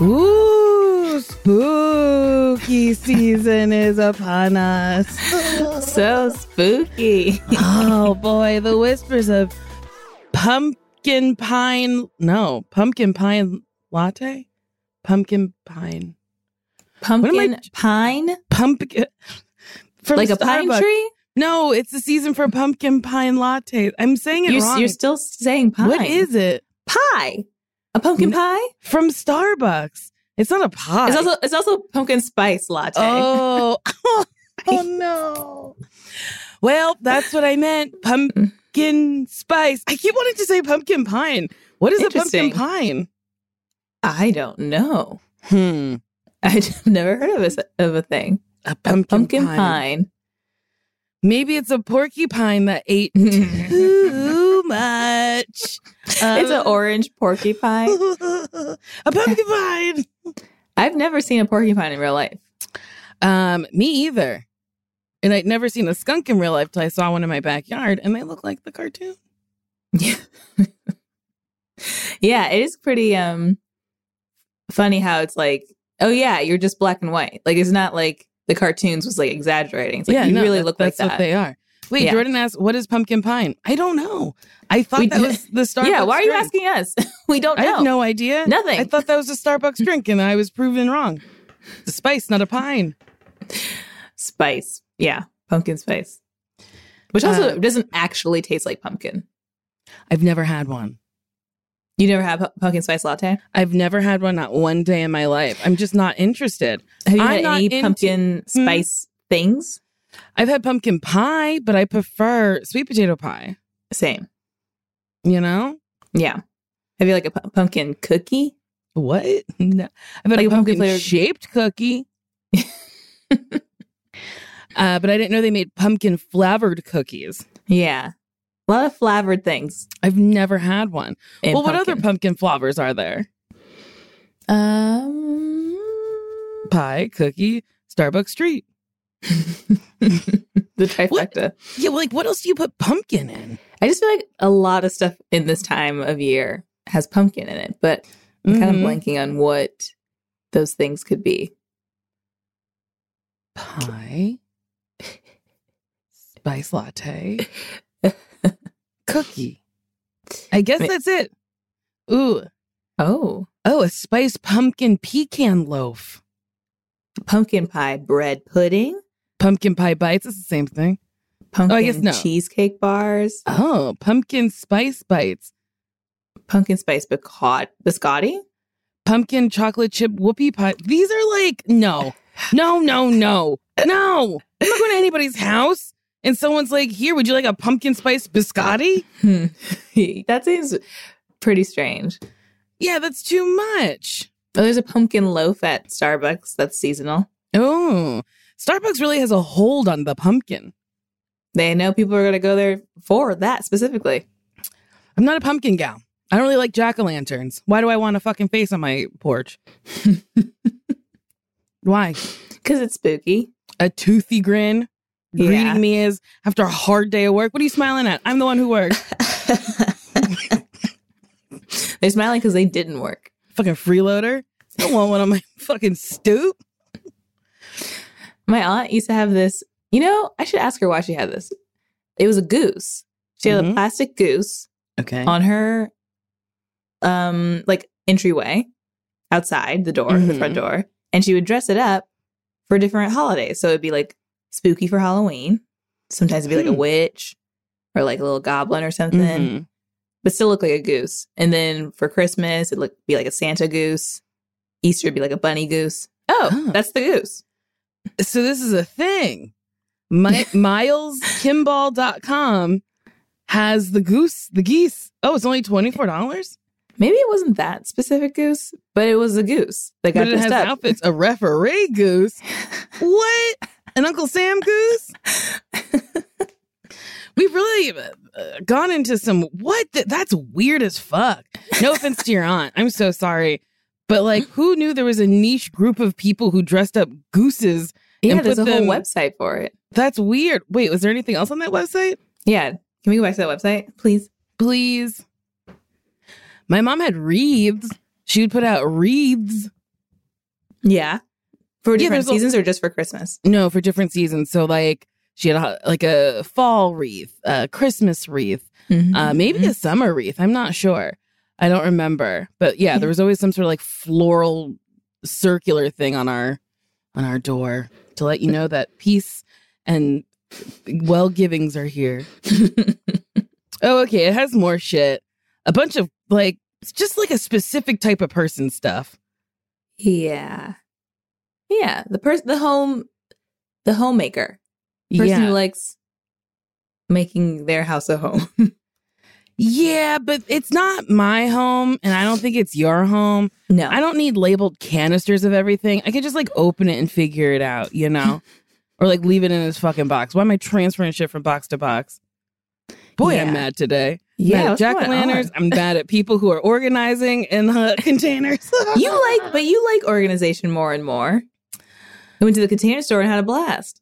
Ooh, spooky season is upon us. so spooky. oh boy, the whispers of pumpkin pine. No, pumpkin pine latte? Pumpkin pine. Pumpkin I- pine? Pumpkin. From Like a pine tree? No, it's the season for pumpkin pine latte. I'm saying it You're, wrong. you're still saying pine. What is it? pie? A pumpkin pie? From Starbucks. It's not a pie. It's also it's also pumpkin spice latte. Oh, oh no. Well, that's what I meant. Pumpkin spice. I keep wanting to say pumpkin pine. What is a pumpkin pine? I don't know. Hmm. I've never heard of a, of a thing. A A pumpkin, pumpkin pine. pine. Maybe it's a porcupine that ate too much. it's an orange porcupine. a porcupine. I've never seen a porcupine in real life. Um, me either. And I'd never seen a skunk in real life till I saw one in my backyard, and they look like the cartoon. Yeah. yeah, it is pretty um funny how it's like, oh yeah, you're just black and white. Like it's not like the cartoons was like exaggerating. It's like you no, really that- look like that. what they are. Wait, Yeah. Jordan asked, "What is pumpkin pine?" I don't know. I thought We that did- was the Starbucks. yeah, why are you drink. asking us? we don't I know. have no idea. Nothing. I thought that was a Starbucks drink, and I was proven wrong. The spice, not a pine. Spice. Yeah, pumpkin spice. Which also Uh, doesn't actually taste like pumpkin. I've never had one. You never had pumpkin spice latte? I've never had one. Not one day in my life. I'm just not interested. Have you I'm had not any into- Hmm? pumpkin spice things? I've had pumpkin pie, but I prefer sweet potato pie. Same. You know Yeah. Have you like a pumpkin cookie? what? No, I've had Like a pumpkin pumpkin shaped cookie. uh, but I didn't know they made pumpkin flavored cookies. Yeah. A lot of flavored things. I've never had one. in well, what other pumpkin. pumpkin flavors are there? Um, Pie, cookie, Starbucks treat. the trifecta. Yeah, well, like what else do you put pumpkin in? I just feel like a lot of stuff in this time of year has pumpkin in it, but I'm kind of mm-hmm. blanking on what those things could be. Pie, spice latte, cookie. I guess that's it. Ooh, Oh, oh, a spice pumpkin pecan loaf. pumpkin pie bread pudding, Pumpkin pie bites It's the same thing. pumpkin I guess no. cheesecake bars, Oh, pumpkin spice bites. pumpkin spice biscot- biscotti. Pumpkin chocolate chip whoopie pie. These are like, no, no, no, no, no. I'm not going to anybody's house and someone's like, here, would you like a pumpkin spice biscotti? Hmm. that seems pretty strange. Yeah, that's too much. Oh, there's a pumpkin loaf at Starbucks that's seasonal. Oh, Starbucks really has a hold on the pumpkin. They know people are going to go there for that specifically. I'm not a pumpkin gal. I don't really like jack o' lanterns. Why do I want a fucking face on my porch? Why? Because it's spooky. A toothy grin Yeah. greeting me is after a hard day of work. What are you smiling at? I'm the one who worked. They're smiling because they didn't work. fucking freeloader. I don't want one on my fucking stoop. My aunt used to have this. You know, I should ask her why she had this. It was a goose. She had Mhm. a plastic goose Okay. on her um like entryway outside the door, the front Mhm. door, and she would dress it up for different holidays. So it'd be like spooky for Halloween. Sometimes it'd be like a Hmm. witch or like a little goblin or something, Mhm. but still look like a goose. And then for Christmas, it'd look be like a Santa goose. Easter would be like a bunny goose. Oh, Oh. that's the goose. So this is a thing. My, MilesKimball.com has the goose, the geese. Oh, it's only $24? Maybe it wasn't that specific goose, but it was a goose that got But it has up. outfits. A referee goose. What? An Uncle Sam goose? We've really uh, gone into some what? Th- that's weird as fuck. No offense to your aunt. I'm so sorry. But like, who knew there was a niche group of people who dressed up gooses? Yeah, there's a put whole website for it. That's weird. Wait, was there anything else on that website? Yeah. Can we go back to that website, please? Please. My mom had wreaths. She would put out wreaths. Yeah. For Yeah, different a- seasons or just for Christmas? No, for different seasons. So like, she had a, like a fall wreath, a Christmas wreath, uh, maybe Mm-hmm. a summer wreath. I'm not sure. I don't remember. But yeah, there was always some sort of like floral circular thing on our on our door to let you know that peace and well givings are here. oh, okay. It has more shit. A bunch of like it's just like a specific type of person stuff. yeah. Yeah. The person, the home, the homemaker, person yeah. who likes making their house a home. yeah, but it's not my home and I don't think it's your home. no. I don't need labeled canisters of everything. I could just like open it and figure it out, you know? or like leave it in this fucking box. Why am I transferring shit from box to box? Boy, I'm mad today. Yeah, jack o' lanterns. I'm mad at people who are organizing in the containers. you like, but you like organization more and more. I went to the container store and had a blast.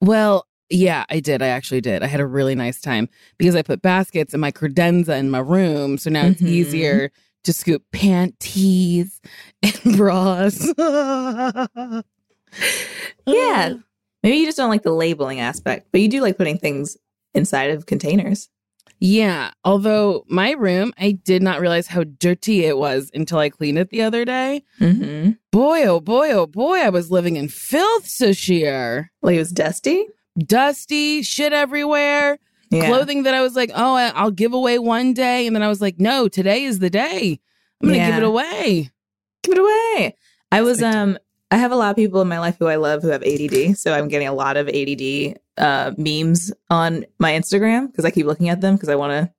Well, yeah, I did. I actually did. I had a really nice time because I put baskets in my credenza in my room. So now it's Mhm. easier to scoop panties and bras. Yeah. Maybe you just don't like the labeling aspect, but you do like putting things inside of containers. Yeah. Although my room, I did not realize how dirty it was until I cleaned it the other day. Mm-hmm. Boy, oh boy, oh boy, I was living in filth this year. Like it was dusty. Dusty, shit everywhere. Yeah. clothing that I was like, oh, I'll give away one day. And then I was like, no, today is the day. I'm going to give it away. Give it away. I was um I have a lot of people in my life who I love who have ADD, so I'm getting a lot of ADD uh memes on my Instagram because I keep looking at them because I want to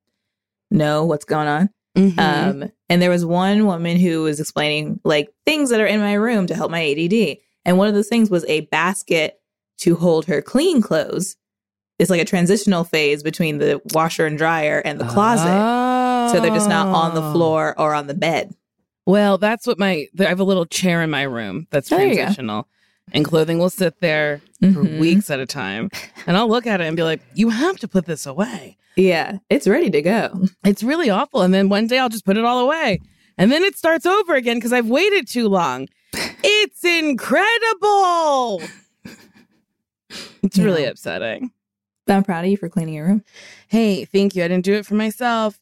know what's going on. Mhm. Um and there was one woman who was explaining like things that are in my room to help my ADD. And one of those things was a basket to hold her clean clothes. It's like a transitional phase between the washer and dryer and the closet. So they're just not on the Oh. floor or on the bed. Well, that's what my, I have a little chair in my room that's Oh, there transitional. And clothing will sit there for Mhm. weeks at a time. And I'll look at it and be like, you have to put this away. Yeah, it's ready to go. It's really awful. And then one day I'll just put it all away. And then it starts over again because I've waited too long. It's incredible. It's really upsetting. But I'm proud of you for cleaning your room. Hey, thank you. I didn't do it for myself.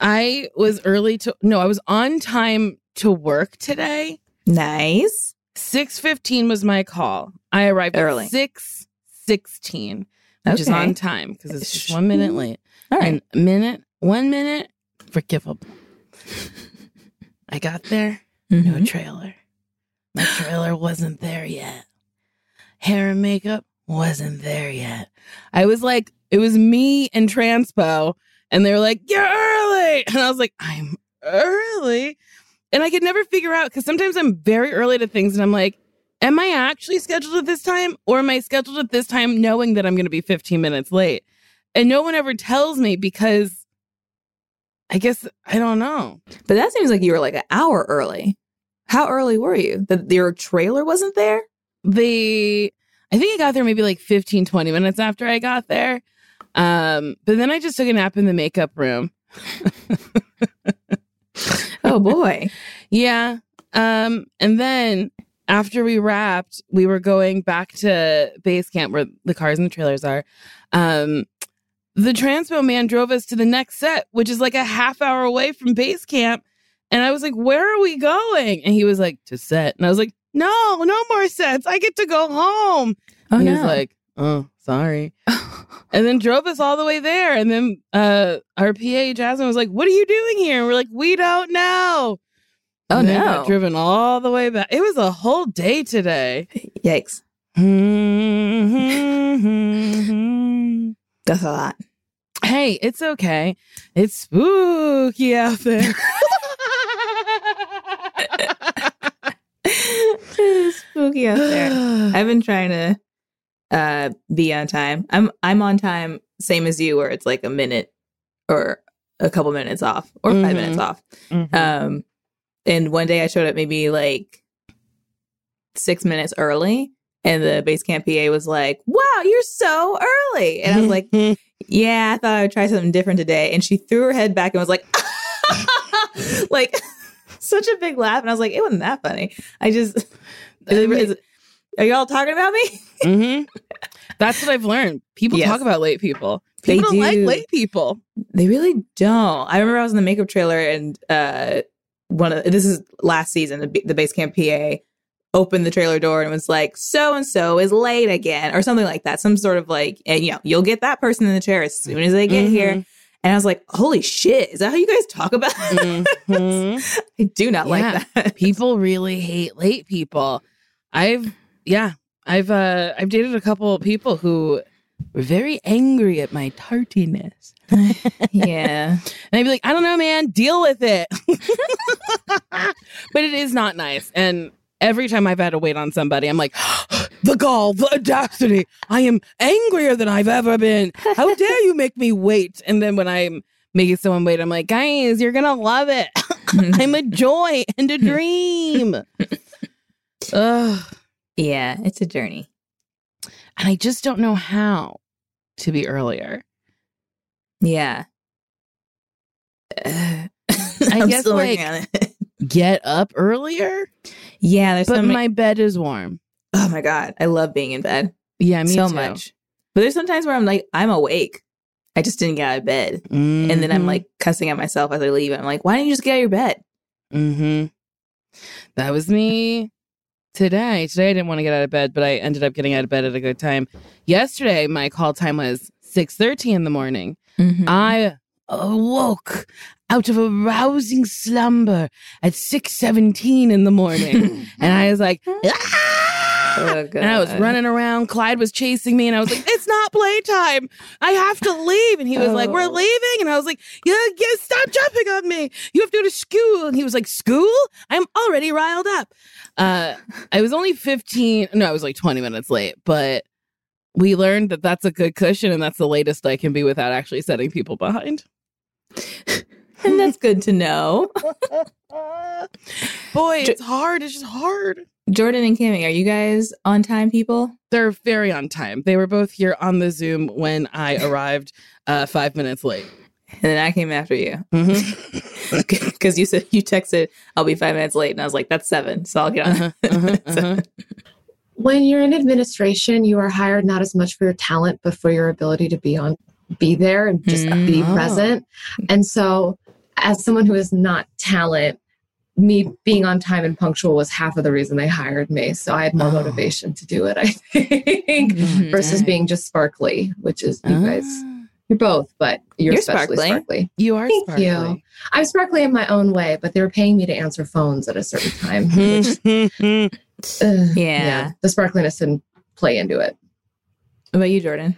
I was early to no, I was on time to work today. Nice. 6:15 was my call. I arrived Early. 6:16, which is on time because it's just 1 minute late. All right. And minute, 1 minute, forgivable. I got there, no Mhm. trailer. My trailer wasn't there yet. Hair and makeup wasn't there yet. I was like, it was me and Transpo, and they were like, You're early. And I was like, I'm early. And I could never figure out because sometimes I'm very early to things and I'm like, Am I actually scheduled at this time? Or am I scheduled at this time knowing that I'm going to be 15 minutes late? And no one ever tells me because I guess I don't know. But that seems like you were like an hour early. How early were you? That your trailer wasn't there? they i think i got there maybe like 15 20 minutes after i got there um but then i just took a nap in the makeup room Oh boy. yeah um and then after we wrapped, we were going back to base camp where the cars and the trailers are. Um, the transpo man drove us to the next set, which is like a half hour away from base camp. And I was like, Where are we going? And he was like, To set. And I was like, No, no more sets. I get to go home. Oh and he no. was like, Oh, sorry. and then drove us all the way there. And then uh, our PA, Jasmine, was like, What are you doing here? And we're like, We don't know. oh no. got driven all the way back. It was a whole day today. Yikes. That's a lot. hey, it's okay. It's spooky out there. it's spooky out there. I've been trying to uh be on time. I'm I'm on time, same as you, where it's like a minute or a couple minutes off or 5 Mhm. minutes off. Mhm. Um, and one day I showed up maybe like six minutes early, and the base camp PA was like, "Wow, you're so early," and I was like, "Yeah, I thought I would try something different today." And she threw her head back and was like, like such a big laugh, and I was like, "It wasn't that funny." I just, is it- is it- are y'all talking about me? hmm That's what I've learned. People Yes. talk about late people. They People don't like late people. They really don't. I remember I was in the makeup trailer and uh one of this is last season the, the base camp PA opened the trailer door and was like so and so is late again or something like that. Some sort of like and you know, you'll get that person in the chair as soon as they get here. And I was like, "Holy shit, is that how you guys talk about?" Mhm. I do not Yeah. like that. people really hate late people. I've yeah, I've uh I've dated a couple of people who were very angry at my tartiness. yeah. And I'd be like, I don't know, man, deal with it. but it is not nice. And every time I've had to wait on somebody, I'm like, the gall, the audacity. I am angrier than I've ever been. How dare you make me wait? And then when I'm making someone wait, I'm like, guys, you're gonna love it. I'm a joy and a dream. Ugh. yeah, it's a journey. And I just don't know how to be earlier. Yeah. I I'm guess, like. Get up earlier, Yeah, there's but so many- my bed is warm. Oh my god, I love being in bed. Yeah, me so too. much. But there's sometimes where I'm like, I'm awake. I just didn't get out of bed. And then I'm Mhm. like cussing at myself as I leave. I'm like, why didn't you just get out of your bed? Mm-hmm. That was me today. Today I didn't want to get out of bed, but I ended up getting out of bed at a good time. Yesterday my call time was six thirty in the morning. I awoke out of a rousing slumber at six seventeen in the morning, and I was like, "Ah!" Oh, and I was running around. Clyde was chasing me, and I was like, "It's not playtime. I have to leave." And he was like, "We're Oh. leaving," and I was like, "Yeah, yeah, stop jumping on me. You have to go to school." And he was like, "School? I'm already riled up." Uh, I was only fifteen. No, I was like twenty minutes late, but we learned that that's a good cushion, and that's the latest I can be without actually setting people behind. and that's good to know. Boy, it's hard. It's just hard. Jordan and Kimmy, are you guys on time people? They're very on time. They were both here on the Zoom when I arrived uh, five minutes late. And then I came after you Mhm. because you said you texted, I'll be five minutes late. And I was like, that's seven. So I'll get on. Uh-huh, uh-huh, uh-huh. when you're in administration, you are hired not as much for your talent, but for your ability to be on, be there and just Mm, be present. And so, as someone who is not talent, me being on time and punctual was half of the reason they hired me. So I had more Oh. motivation to do it, I think, Mhm. versus being just sparkly, which is you guys, Ah, you're both, but you're, You're especially sparkly. sparkly. you are Thank sparkly. you. I'm sparkly in my own way, but they were paying me to answer phones at a certain time. which, uh, Yeah. the sparkliness didn't play into it. What about you, Jordan?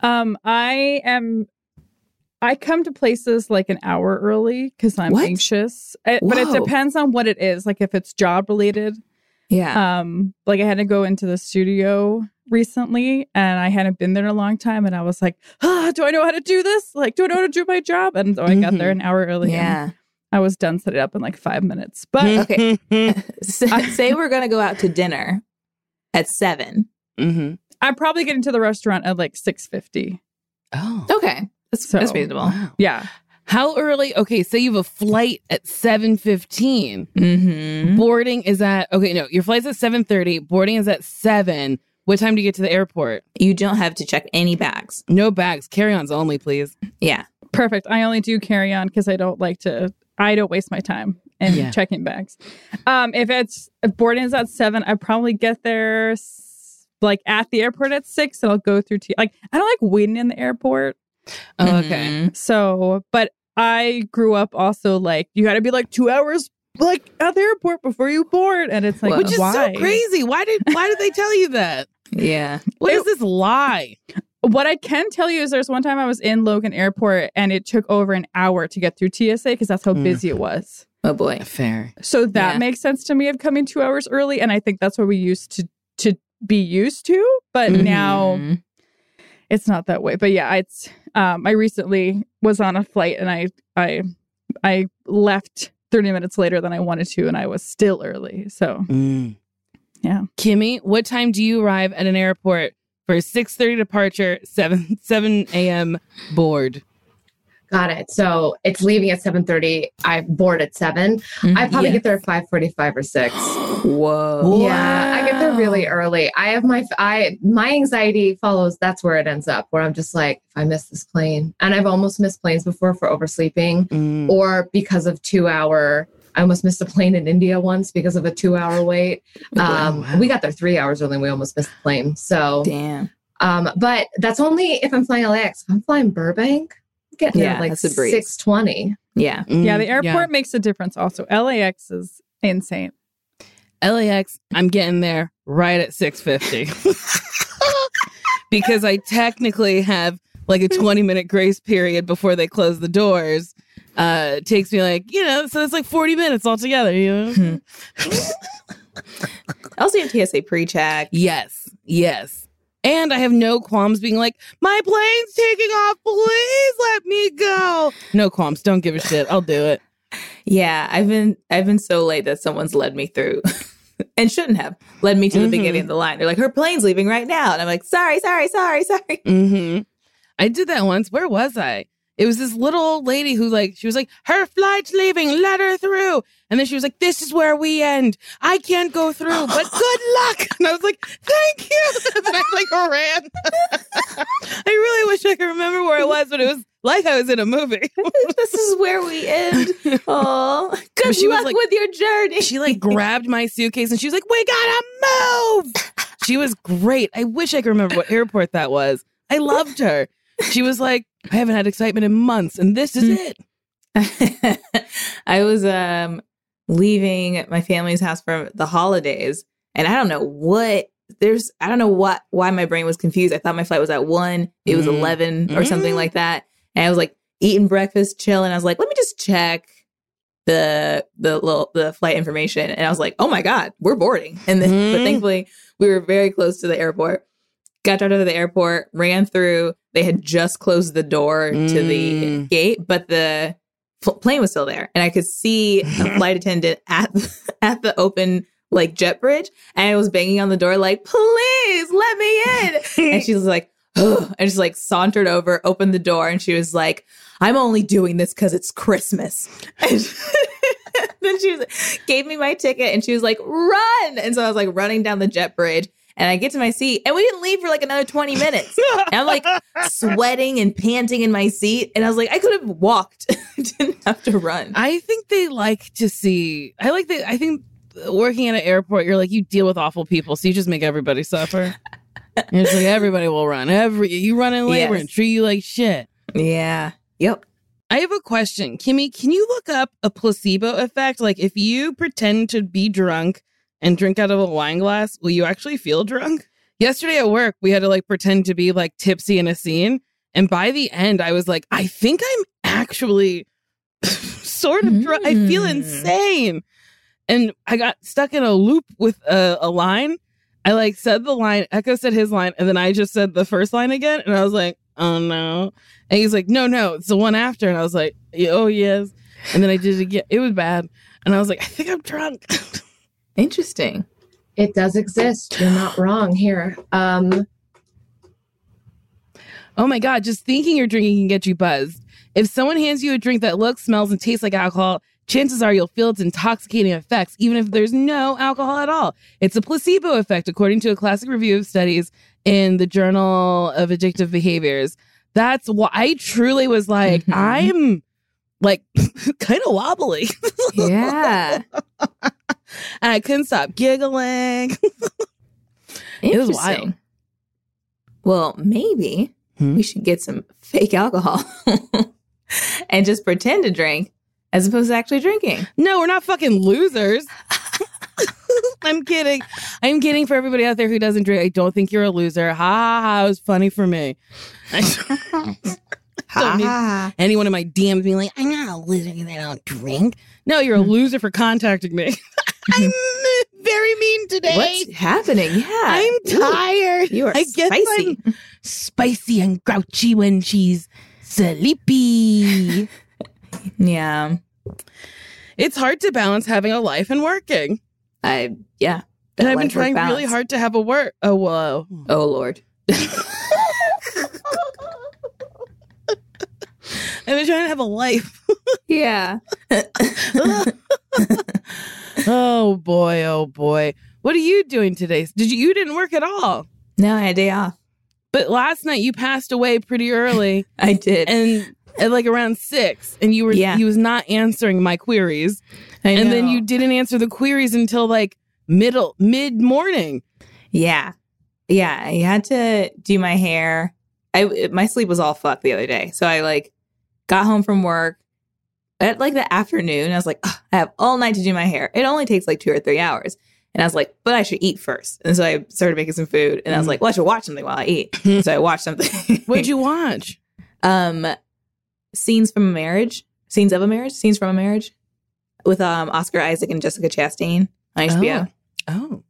Um, I am. I come to places like an hour early because I'm What? anxious. I- but it depends on what it is. Like if it's job related. Yeah. Um, like I had to go into the studio recently, and I hadn't been there in a long time, and I was like, ah, "Do I know how to do this? Like, do I know how to do my job?" And so I got there an hour early. and yeah. I was done setting up in like five minutes. But Okay. S- say we're going to go out to dinner at seven. Mm-hmm. I'm probably getting to the restaurant at like six fifty. Oh. Okay. That's, So- that's reasonable. Wow. Yeah. How early? Okay, say you have a flight at 7:15. Mm-hmm. Boarding is at Okay, no, your flight's at 7:30, boarding is at 7. What time do you get to the airport? You don't have to check any bags. No bags, carry-ons only, please. Yeah. Perfect. I only do carry on because I don't like to. I don't waste my time in Yeah. checking bags. Um, if it's if boarding is at seven, I probably get there s- like at the airport at six, and I'll go through. T- like I don't like waiting in the airport. Oh, okay. Mhm. So, but I grew up also like you got to be like two hours like at the airport before you board, and it's like Well, Which is why? so crazy. Why did why did they tell you that? Yeah. What is this lie? What I can tell you is there's one time I was in Logan Airport and it took over an hour to get through TSA because that's how Mm. busy it was. Oh boy. Fair. So that Yeah. makes sense to me of coming two hours early, and I think that's what we used to to be used to. But Mhm. now. It's not that way. But yeah, it's um, I recently was on a flight and I I I left 30 minutes later than I wanted to, and I was still early. So Yeah. Kimmy, what time do you arrive at an airport for a 6:30 departure, 7 7 a.m. board? Got it. So it's leaving at 7:30. I board at 7. I probably Yeah. get there at 5:45 or 6. Whoa. Yeah, I get there really early. I have my I my anxiety follows that's where it ends up where I'm just like if I miss this plane. And I've almost missed planes before for oversleeping Mm. or because of 2 hour I almost missed a plane in India once because of a 2 hour wait. Um wow. we got there 3 hours early and we almost missed the plane. So Damn. um but that's only if I'm flying LAX. If I'm flying Burbank, I'm getting there Yeah, at like that's a breeze. 620. Yeah. yeah, Mm, the airport makes a difference. Also, LAX is insane. LAX, I'm getting there right at 6:50. because I technically have like a 20 minute grace period before they close the doors. Uh it takes me like, you know, so it's like 40 minutes altogether, you know. Also, you have TSA pre-check. Yes, yes. And I have no qualms being like, my plane's taking off. Please let me go. No qualms. Don't give a shit. I'll do it. Yeah, I've been I've been so late that someone's led me through and shouldn't have led me to the Mhm. beginning of the line. They're like, her plane's leaving right now. And I'm like, sorry, sorry, sorry, sorry. hmm I did that once. Where was I? It was this little old lady who, like, she was like, her flight's leaving. Let her through. And then she was like, this is where we end. I can't go through, but good luck. And I was like, thank you. And then I like ran. I really wish I could remember where I was, but it was like I was in a movie. this is where we end. Oh, good she luck like- with your journey. she like grabbed my suitcase and she was like, "We gotta move." She was great. I wish I could remember what airport that was. I loved her. She was like, "I haven't had excitement in months, and this is Mm. it." I was um leaving my family's house for the holidays, and I don't know what there's. I don't know what why my brain was confused. I thought my flight was at one. It was Mm. eleven or something Mm. like that, and I was like eating breakfast, chilling. I was like, let me just check the the little the flight information, and I was like, oh my god, we're boarding. And then, but Mm. thankfully, we were very close to the airport. Got out of the airport, ran through. They had just closed the door to the Mm. gate, but the plane was still there, and I could see a flight attendant at at the open like jet bridge, and I was banging on the door like, "Please let me in!" and she was like, "Ugh," and just like sauntered over, opened the door, and she was like, "I'm only doing this because it's Christmas." And then she was, gave me my ticket, and she was like, "Run!" And so I was like running down the jet bridge. And I get to my seat, and we didn't leave for like another 20 minutes. And I'm like sweating and panting in my seat. And I was like, I could have walked. Didn't have to run. I think they like to see. I like the I think working at an airport, you're like you deal with awful people, so you just make everybody suffer. And it's like everybody will run. Every you run in labor Yes. and treat you like shit. Yeah. Yep. I have a question. Kimmy, can you look up a placebo effect? Like if you pretend to be drunk and drink out of a wine glass, will you actually feel drunk? Yesterday at work, we had to like pretend to be like tipsy in a scene. And by the end, I was like, I think I'm actually sort of drunk. I feel Mm. insane. And I got stuck in a loop with a, a line. I like said the line, Echo said his line, and then I just said the first line again. And I was like, oh no. And he's like, no, no, it's the one after. And I was like, oh, yes. And then I did it again. It was bad. And I was like, I think I'm drunk. Interesting. It does exist. You're not wrong here. Um, oh my God. Just thinking you're drinking can get you buzzed. If someone hands you a drink that looks, smells, and tastes like alcohol, chances are you'll feel its intoxicating effects, even if there's no alcohol at all. It's a placebo effect, according to a classic review of studies in the Journal of Addictive Behaviors. That's why I truly was like, Mhm. I'm like kind of wobbly. Yeah. And I couldn't stop giggling. It was wild. Well, maybe Hmm? we should get some fake alcohol and just pretend to drink as opposed to actually drinking. No, we're not fucking losers. I'm kidding. I'm kidding for everybody out there who doesn't drink. I don't think you're a loser. Ha ha ha. It was funny for me. I don't need anyone in my DMs being like, I'm not a loser because I don't drink. No, you're a loser for contacting me. Mm-hmm. I'm uh, very mean today. What's happening? Yeah. I'm Ooh, tired. You are I guess spicy. I'm spicy and grouchy when she's sleepy. Yeah. it's hard to balance having a life and working. I yeah. And I've been trying really hard to have a work. Oh, whoa. Oh Lord. I've been trying to have a life. Yeah. oh boy, oh boy. What are you doing today? Did you you didn't work at all? No, I had a day off. But last night you passed away pretty early I did. and at like around six and you were Yeah. he was not answering my queries. And then you didn't answer the queries until like middle mid morning. Yeah. Yeah. I had to do my hair. I my sleep was all fucked the other day. So I like got home from work at like the afternoon. I was like, "Ugh, I have all night to do my hair. It only takes like two or three hours. And I was like, but I should eat first. And so I started making some food. And I was like, well, I should watch something while I eat. so I watched something. What'd you watch? um scenes from a marriage scenes of a marriage scenes from a marriage with um oscar isaac and jessica chastain on hbo Oh.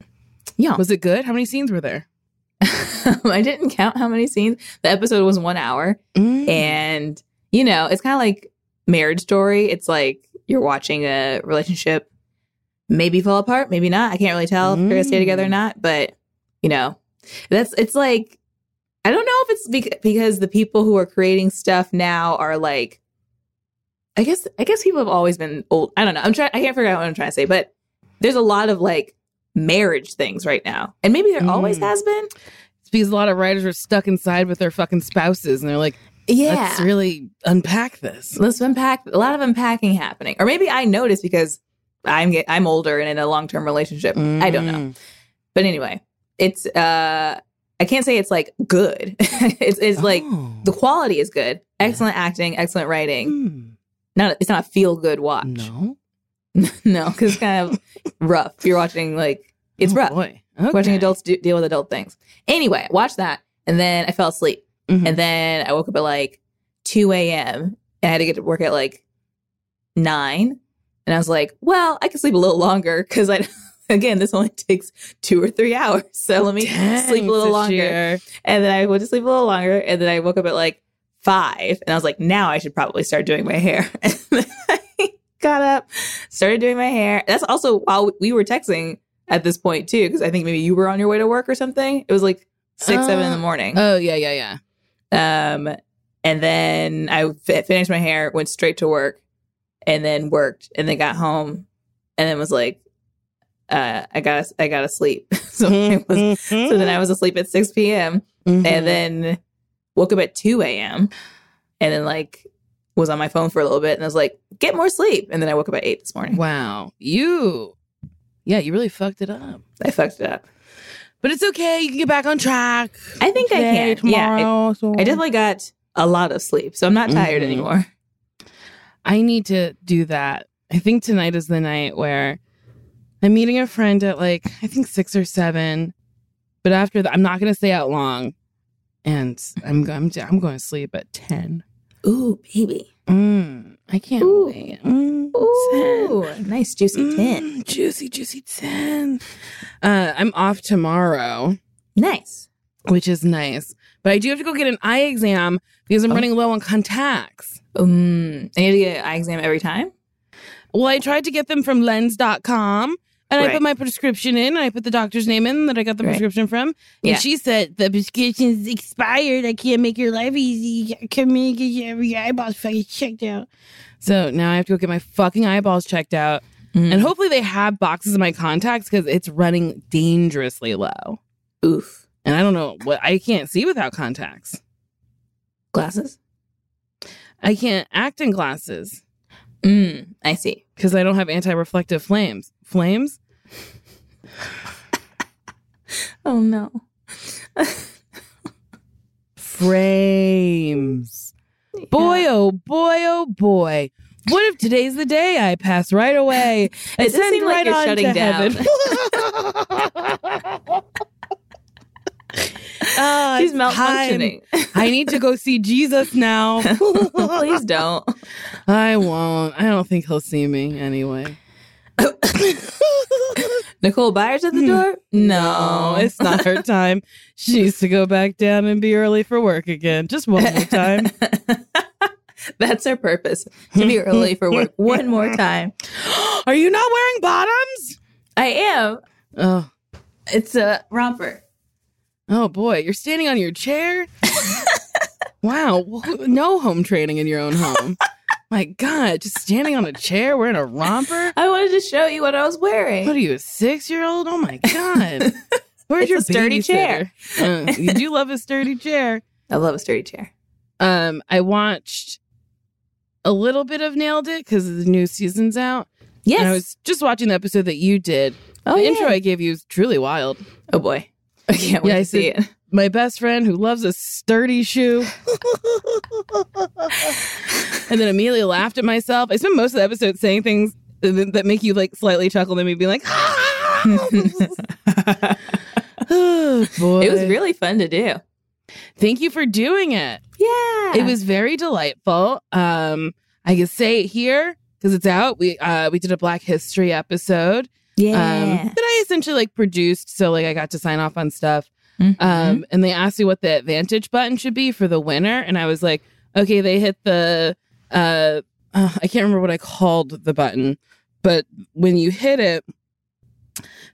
yeah Was it good? How many scenes were there? i didn't count how many scenes the episode was one hour Mm. and you know it's kind of like marriage story it's like you're watching a relationship maybe fall apart maybe not i can't really tell if they're gonna stay together or Mm. not but you know that's it's like i don't know if it's bec- because the people who are creating stuff now are like i guess i guess people have always been old i don't know i'm trying i can't figure out what i'm trying to say but there's a lot of like marriage things right now and maybe there always Mm. has been It's because a lot of writers are stuck inside with their fucking spouses and they're like, yeah let's really unpack this. let's unpack a lot of unpacking happening or maybe i noticed because i'm i'm older and in a long-term relationship i don't know Mm. but anyway it's uh i can't say it's like good it's, it's like Oh. the quality is good excellent acting excellent writing Hmm. not it's not a feel good watch No. no because it's kind of rough you're watching like it's Oh, rough. Okay. watching adults do, deal with adult things anyway watch that and then i fell asleep Mhm. and then I woke up at like 2 a.m. and I had to get to work at like 9. And I was like, well, I can sleep a little longer because I, again, this only takes two or three hours. So let me Dang, sleep a little longer. Sasheer. And then I went to sleep a little longer. And then I woke up at like 5. And I was like, now I should probably start doing my hair. And then I got up, started doing my hair. That's also while we were texting at this point too, because I think maybe you were on your way to work or something. It was like six, seven in the Uh, morning. Oh, yeah, yeah, yeah. Um, and then I fi- finished my hair, went straight to work, and then worked, and then got home, and then was like, uh, I got I got to sleep. so it was, so then I was asleep at six p.m. Mhm. and then woke up at two a.m. and then like was on my phone for a little bit, and I was like, get more sleep, and then I woke up at eight this morning. Wow. You. Yeah, you really fucked it up. I fucked it up. But it's okay. You can get back on track. I think I Today, can. Yeah, I- Tomorrow. so- I definitely got a lot of sleep, so I'm not tired Mhm. anymore. I need to do that. I think tonight is the night where I'm meeting a friend at like I think six or seven, but after that, I'm not going to stay out long, and I'm I'm I'm going to sleep at ten. Ooh, baby. Mm, I can't Ooh. wait. Mm, Ooh, nice juicy 10. ten. Mm, juicy, juicy ten. Uh, I'm off tomorrow, Nice. which is nice, but I do have to go get an eye exam because I'm Oh. running low on contacts. Um, you have to get an eye exam every time. Well, I tried to get them from lens.com And I put my prescription in, and I put the doctor's name in that I got the Right. prescription from. And Yeah. she said, The prescription's expired. I can't make your life easy. I can't make your eyeballs fucking checked out. So now I have to go get my fucking eyeballs checked out. Mm. And hopefully they have boxes of my contacts because it's running dangerously low. Oof. And I don't know what I can't see without contacts. Glasses? I can't act in glasses Mm, I see. because I don't have anti-reflective flames. Flames? Oh no. Frames. Boy, oh boy, oh boy. What if today's the day I pass right away It does send seem like right you're shutting down. Ah, She's malfunctioning. I need to go see Jesus now. Please don't. I won't. I don't think he'll see me anyway. Nicole Byer's at the door? Hmm. No, it's not her time. She needs to go back down and be early for work again. Just one more time. That's her purpose to be early for work one more time. Are you not wearing bottoms? I am. Oh, It's a romper. oh boy, you're standing on your chair. wow, no home training in your own home. My God, just standing on a chair wearing a romper. I wanted to show you what I was wearing. What are you, a six year old? Oh my God. Where's your sturdy chair? Uh, you do love a sturdy chair. I love a sturdy chair. Um, I watched a little bit of Nailed It because the new season's out. Yes. And I was just watching the episode that you did. oh, the yeah. intro I gave you is truly wild. Oh boy. I can't wait Yeah, to see it. My best friend who loves a sturdy shoe. And then immediately laughed at myself. I spent most of the episode saying things that make you like slightly chuckle and me being like, oh, boy. It was really fun to do. Thank you for doing it. Yeah. It was very delightful. Um, I can say it here because it's out. We uh we did a Black History episode. Yeah. Um, that I essentially like produced, so like I got to sign off on stuff. Mhm. Um, and they asked me what the advantage button should be for the winner, and I was like, okay, they hit the uh, uh I can't remember what I called the button, but when you hit it,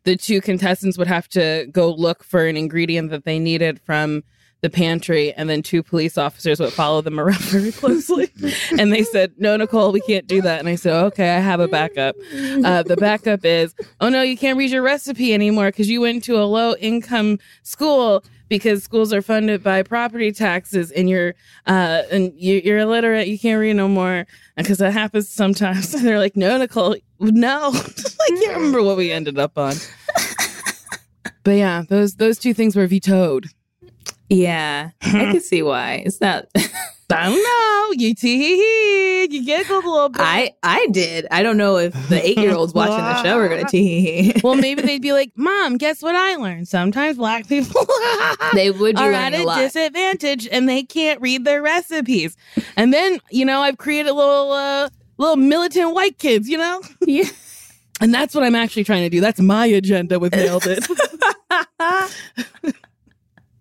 the two contestants would have to go look for an ingredient that they needed from the pantry, and then two police officers would follow them around very closely. and they said, "No, Nicole, we can't do that." And I said, "Okay, I have a backup. Uh, the backup is, oh no, you can't read your recipe anymore because you went to a low income school." Because schools are funded by property taxes, and you're uh, and you, you're illiterate, you can't read no more. Because that happens sometimes. And they're like, "No, Nicole, no." I can't remember what we ended up on. But yeah, those those two things were vetoed. Yeah. I can see why. It's not. I don't know. You tee hee. you giggled a little bit. I I did. I don't know if the eight year olds watching the show are gonna tee. Hee hee. Well, maybe they'd be like, "Mom, guess what I learned? Sometimes black people they would be are at a a disadvantage and they can't read their recipes." And then, you know, I've created little uh, little militant white kids, you know, Yeah. and that's what I'm actually trying to do. That's my agenda with nailed it.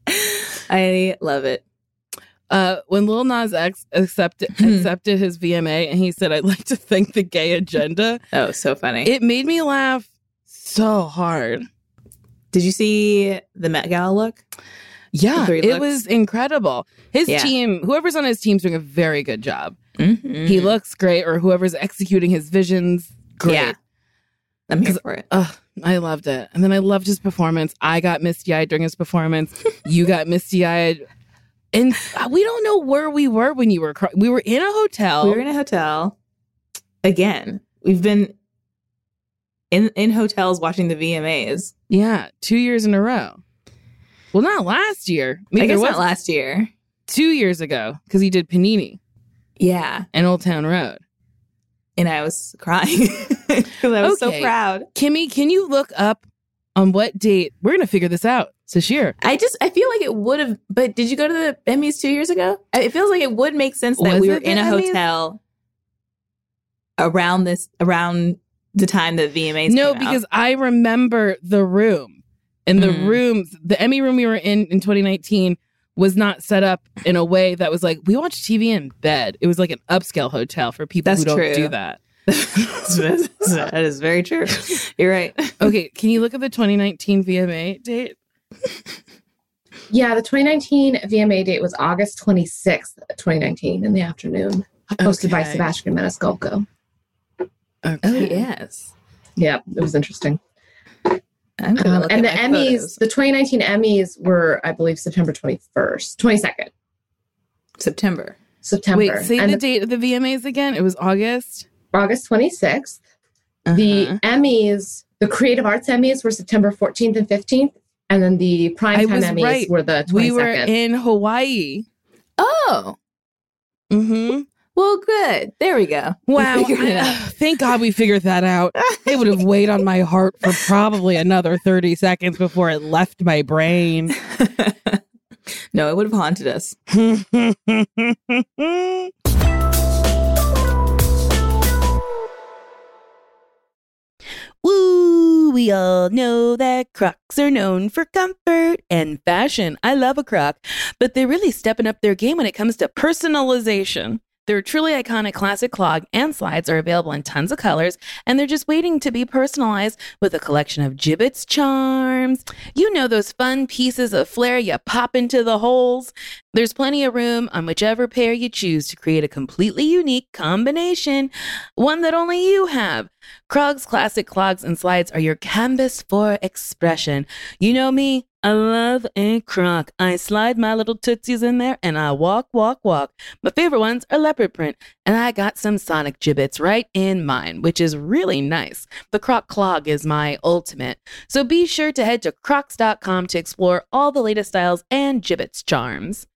I love it. uh, when Lil Nas X accepted accepted his VMA and he said, "I'd like to thank the gay agenda," Oh, so funny. it made me laugh so hard. Did you see the Met Gala look? Yeah, it looks. was incredible. His Yeah. team, whoever's on his team's doing a very good job. Mm-hmm. He looks great, or whoever's executing his visions, great. Yeah. I'm here for it. Ugh, I loved it. And then I loved his performance. I got misty eyed during his performance. you got misty eyed. And uh, we don't know where we were when you were cry- we were in a hotel. We were in a hotel. Again, we've been in in hotels watching the VMAs. yeah, two years in a row. Well, not last year. I mean, I guess was not last year. two years ago because he did Panini Yeah, and Old Town Road. And I was crying because I was Okay. so proud. Kimmy, can you look up on what date we're gonna figure this out? Sasheer. I just I feel like it would have. But did you go to the Emmys two years ago? It feels like it would make sense that Was we were in a Emmys? hotel around this around the time that VMAs. No, because I remember the room. And the Mm. rooms, the Emmy room we were in in 2019 was not set up in a way that was like, we watch TV in bed. It was like an upscale hotel for people That's who don't true. do that. that is very true. You're right. Okay, can you look at the 2019 VMA date? Yeah, the 2019 VMA date was August 26th, 2019, in the afternoon, hosted by Sebastian Maniscalco. Okay. Oh yes. Yeah, it was interesting. I'm gonna Um, look and the Emmys, photos. the 2019 Emmys were, I believe, September 21st, 22nd, September. September. Wait, say and the date of the VMAs again. It was August. August 26th. Uh-huh. The Emmys, the Creative Arts Emmys were September 14th and 15th. And then the Primetime Emmys right. were the 22nd. we were in Hawaii. Oh, Mm-hmm. Well, good. There we go. Wow. I- thank God we figured that out. It would have weighed on my heart for probably another 30 seconds before it left my brain. no, it would have haunted us. Woo! We all know that Crocs are known for comfort and fashion. I love a Croc, but they're really stepping up their game when it comes to personalization. Their truly iconic classic clog and slides are available in tons of colors, and they're just waiting to be personalized with a collection of Jibbitz charms. You know those fun pieces of flair you pop into the holes. There's plenty of room on whichever pair you choose to create a completely unique combination, one that only you have. Crocs classic clogs and slides are your canvas for expression. You know me, I love a croc. I slide my little tootsies in there and I walk, walk, walk. My favorite ones are leopard print, and I got some sonic Jibbitz right in mine, which is really nice. The croc clog is my ultimate. So be sure to head to crocs.com to explore all the latest styles and Jibbitz charms.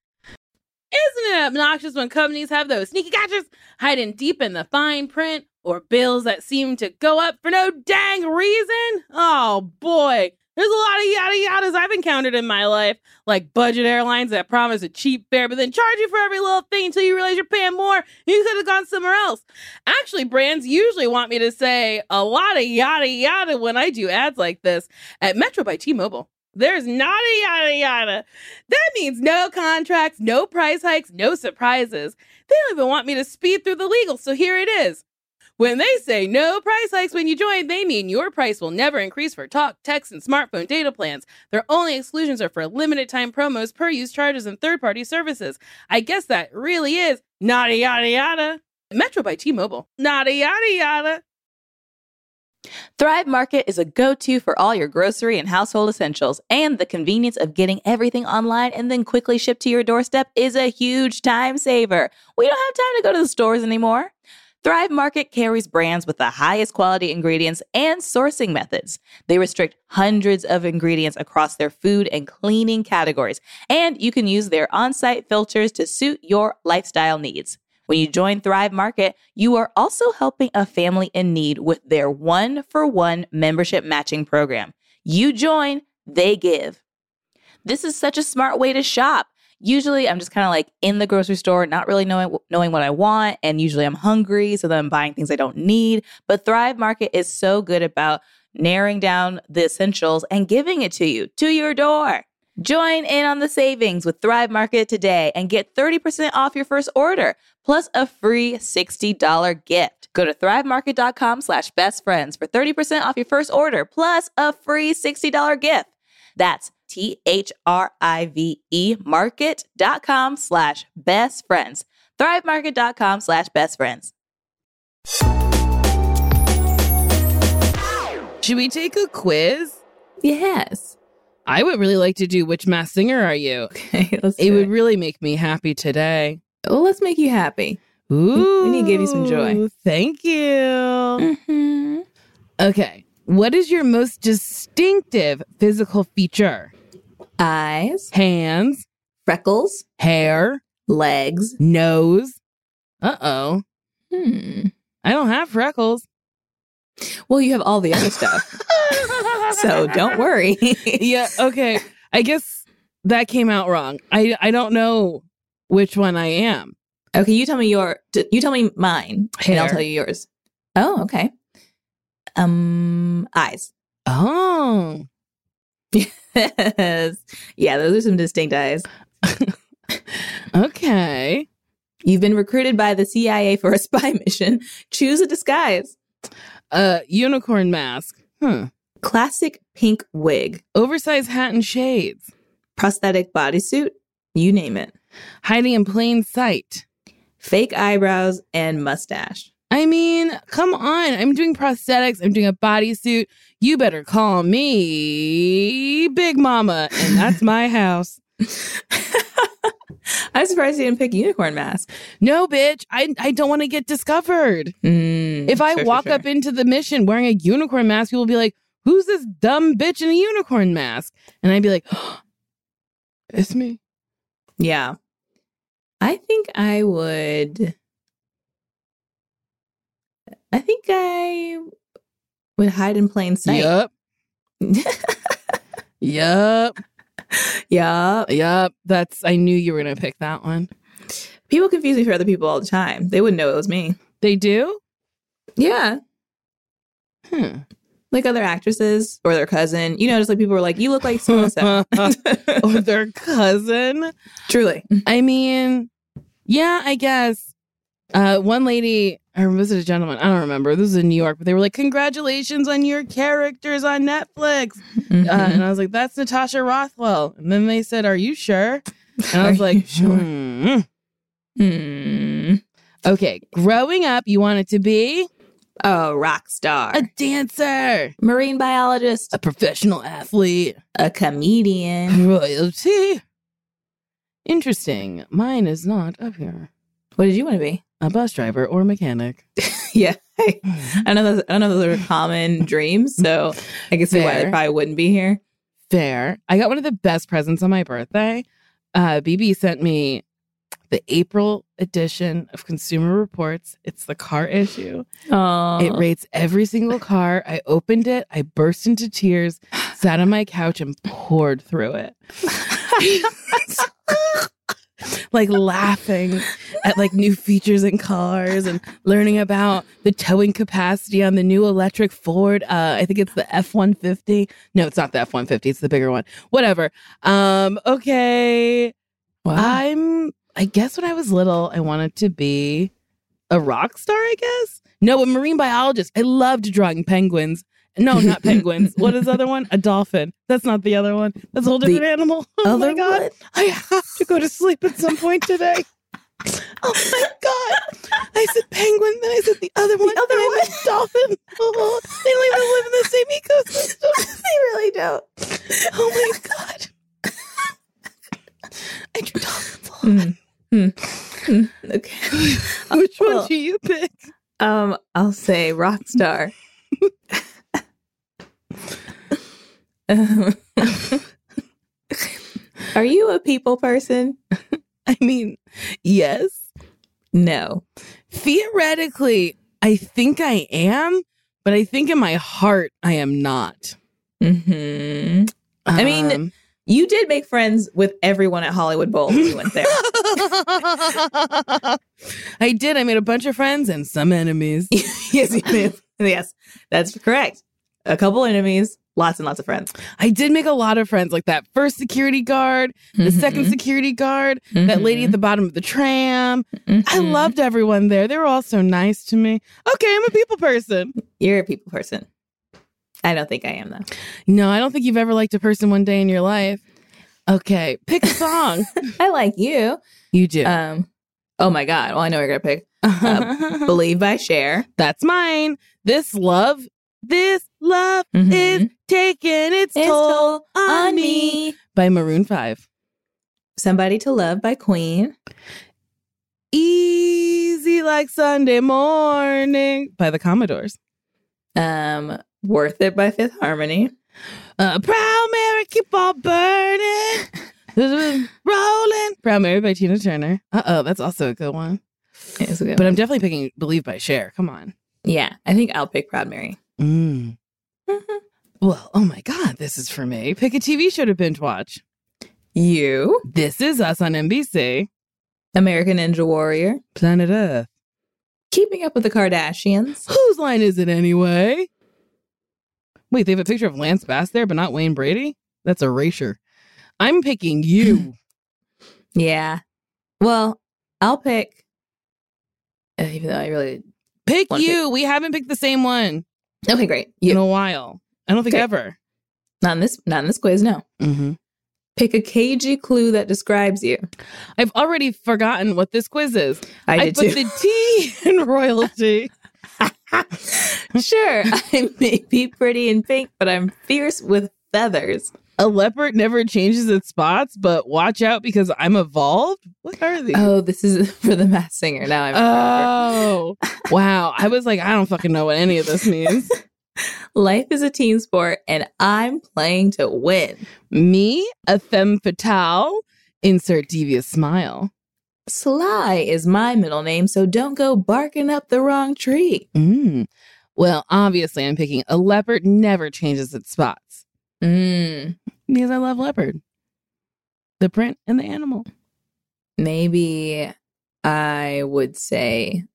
Isn't it obnoxious when companies have those sneaky gadgets hiding deep in the fine print or bills that seem to go up for no dang reason? Oh boy, there's a lot of yada yadas I've encountered in my life, like budget airlines that promise a cheap fare but then charge you for every little thing until you realize you're paying more you could have gone somewhere else. Actually, brands usually want me to say a lot of yada yada when I do ads like this at Metro by T-Mobile. There's not a yada yada. That means no contracts, no price hikes, no surprises. They don't even want me to speed through the legal, so here it is. When they say no price hikes when you join, they mean your price will never increase for talk, text, and smartphone data plans. Their only exclusions are for limited time promos, per use charges, and third party services. I guess that really is nada yada yada. Metro by T Mobile. Nada yada yada. Thrive Market is a go to for all your grocery and household essentials, and the convenience of getting everything online and then quickly shipped to your doorstep is a huge time saver. We don't have time to go to the stores anymore. Thrive Market carries brands with the highest quality ingredients and sourcing methods. They restrict hundreds of ingredients across their food and cleaning categories, and you can use their on site filters to suit your lifestyle needs. When you join Thrive Market, you are also helping a family in need with their one for one membership matching program. You join, they give. This is such a smart way to shop. Usually, I'm just kind of like in the grocery store, not really knowing knowing what I want, and usually I'm hungry, so then I'm buying things I don't need. But Thrive Market is so good about narrowing down the essentials and giving it to you to your door. Join in on the savings with Thrive Market today and get 30% off your first order, plus a free $60 gift. Go to thrivemarket.com slash best friends for 30% off your first order, plus a free $60 gift. That's T-H-R-I-V-E market.com slash best friends. Thrivemarket.com slash best friends. Should we take a quiz? Yes. I would really like to do which Masked Singer are you? Okay, let's It would really make me happy today. Well, let's make you happy. Ooh. We need to give you some joy. Thank you. Mm-hmm. Okay. What is your most distinctive physical feature? Eyes, Hands, freckles, hair, legs. nose. Uh oh. Hmm. I don't have freckles. Well, you have all the other stuff. so don't worry. yeah. Okay. I guess that came out wrong. I I don't know which one I am. Okay, you tell me your. You tell me mine, and I'll tell you yours. Oh, okay. Um, eyes. Oh. Yes. yeah, those are some distinct eyes. Okay. You've been recruited by the CIA for a spy mission. Choose a disguise. Uh, unicorn mask. Hmm. Classic pink wig. Oversized hat and shades. Prosthetic bodysuit. You name it. Hiding in plain sight. Fake eyebrows and mustache. I mean, come on. I'm doing prosthetics. I'm doing a bodysuit. You better call me Big Mama, and that's my house. I'm surprised you didn't pick unicorn mask. No, bitch. I I don't want to get discovered. Mm, If I sure, walk sure. up into the mission wearing a unicorn mask, people will be like, "Who's this dumb bitch in a unicorn mask?" And I'd be like, "It's me." Yeah. I think I would. I think I would hide in plain sight. Yup. Yup. yeah. Yup. That's. I knew you were gonna pick that one. People confuse me for other people all the time. They wouldn't know it was me. They do. Yeah. Hmm. Like other actresses or their cousin. You know, just like people were like, you look like so and so. or their cousin. Truly. I mean, yeah, I guess. Uh, one lady, or was it a gentleman? I don't remember. This is in New York, but they were like, "Congratulations on your characters on Netflix." Mhm. Uh, and I was like, "That's Natasha Rothwell." And then they said, "Are you sure?" And I was like, you sure? "Hmm." Hmm. Okay, growing up, you wanted to be A rock star. a dancer, marine biologist. a professional athlete, A comedian. royalty. Interesting. Mine is not up here. What did you want to be? A bus driver or mechanic. Yeah. I know those I know those are common dreams, so I can see why they probably wouldn't be here. Fair. I got one of the best presents on my birthday. Uh, BB sent me the April edition of Consumer Reports. It's the car issue. Oh, It rates every single car. I opened it. I burst into tears, sat on my couch, and poured through it. like laughing at like new features in cars and learning about the towing capacity on the new electric Ford. Uh, I think it's the F one fifty. No, it's not the F one fifty. It's the bigger one. Whatever. Um. Okay. I'm. I guess when I was little, I wanted to be a rock star. I guess. No, a marine biologist. I loved drawing penguins. No, not penguins. what is the other one? A dolphin. That's not the other one. That's a whole The different animal. Oh my god. one? I have to go to sleep at some point today. Oh my god! I said penguin, then I said the other one, the other one, dolphin. Oh, they don't even live in the same ecosystem. they really don't. Oh my god! I drew dolphins. a lot. Mm, mm, mm. Okay. Which one Well, do you pick? Um, I'll say rock star. Um, Are you a people person? I mean, yes. No. Theoretically, I think I am, but I think in my heart I am not. hmm I mean, Um, You did make friends with everyone at Hollywood Bowl when you went there. I did. I made a bunch of friends and some enemies. yes, you did. Yes, that's correct. A couple enemies, lots and lots of friends. I did make a lot of friends, like that first security guard, the second security guard, that lady at the bottom of the tram. I Mhm. loved everyone there. They were all so nice to me. Okay, I'm a people person. You're a people person. I don't think I am though. No, I don't think you've ever liked a person one day in your life. Okay, pick a song. I like you. you do. Um. Oh my God. Well, I know you're gonna pick uh, "Believe" by Cher. That's mine. This love, this love Mhm. is taking its, It's toll toll on me by Maroon 5. "Somebody to Love" by Queen. Easy like Sunday morning by the Commodores. Um, "Worth It" by Fifth Harmony. Uh, Proud Mary, keep on burning. Rolling. Proud Mary by Tina Turner. Uh oh, that's also a good one. It was a good But one. I'm definitely picking Believe by Cher. Come on. yeah, I think I'll pick "Proud Mary." Mm. Well, oh my God, this is for me. Pick a TV show to binge watch. You, This is us on NBC. American Ninja Warrior, Planet Earth. Keeping Up with the Kardashians. Whose line is it anyway? Wait, they have a picture of Lance Bass there, but not Wayne Brady? That's erasure. I'm picking you. Yeah. Well, I'll pick even though I really Pick you. We haven't picked the same one okay, great. in a while. I don't think ever. not in this not in this quiz. No. Mm-hmm. Pick a cagey clue that describes you. I've already forgotten what this quiz is. I, I, did put too. the T in royalty. sure, I may be pretty and pink, but I'm fierce with feathers. A leopard never changes its spots, but watch out because I'm evolved. What are these? Oh, this is for the Masked Singer. Now I'm Oh, wow. I was like, I don't fucking know what any of this means. Life is a team sport, and I'm playing to win. Me, a femme fatale, insert devious smile. Sly is my middle name, so don't go barking up the wrong tree. Mm. Well, obviously, I'm picking a leopard never changes its spots Mm, because I love leopard. The print and the animal. maybe I would say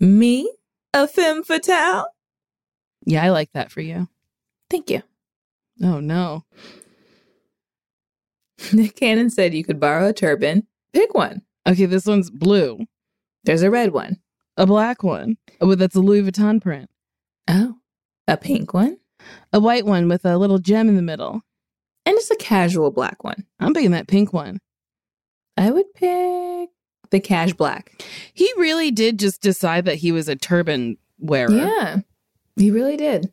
me, a femme fatale. Yeah, I like that for you. Thank you. Oh, no. Nick Cannon said you could borrow a turban. Pick one. Okay, this one's blue. There's a red one. A black one. Oh, that's a Louis Vuitton print. Oh, a pink one. A white one with a little gem in the middle. And it's a casual black one. I'm picking that pink one. I would pick the cash black. He really did just decide that he was a turban wearer. Yeah, he really did.